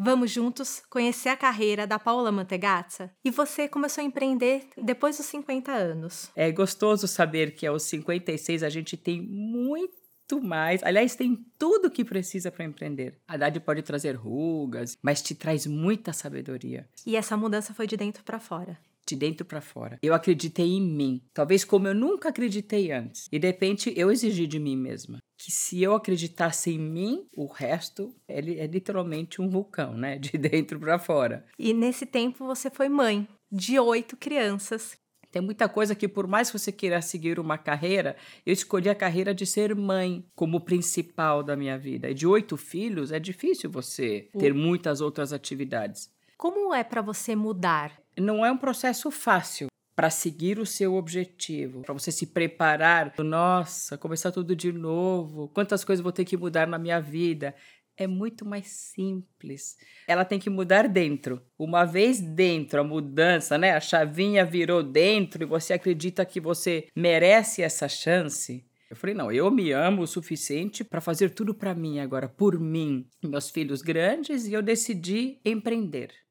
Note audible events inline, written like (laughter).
Vamos juntos conhecer a carreira da Paula Mantegazza? E você começou a empreender depois dos 50 anos. É gostoso saber que aos 56 a gente tem muito mais. Aliás, tem tudo que precisa para empreender. A idade pode trazer rugas, mas te traz muita sabedoria. E essa mudança foi de dentro para fora de dentro para fora. Eu acreditei em mim, talvez como eu nunca acreditei antes. E de repente eu exigi de mim mesma que se eu acreditasse em mim, o resto é, é literalmente um vulcão, né? De (laughs) dentro para fora. E nesse tempo você foi mãe de oito crianças. Tem muita coisa que, por mais que você queira seguir uma carreira, eu escolhi a carreira de ser mãe como principal da minha vida. E de oito filhos, é difícil você ter muitas outras atividades. Como é para você mudar não é um processo fácil para seguir o seu objetivo, para você se preparar. Nossa, começar tudo de novo. Quantas coisas vou ter que mudar na minha vida? É muito mais simples. Ela tem que mudar dentro. Uma vez dentro, a mudança, né? A chavinha virou dentro e você acredita que você merece essa chance. Eu falei, não, eu me amo o suficiente para fazer tudo para mim agora, por mim, meus filhos grandes, e eu decidi empreender.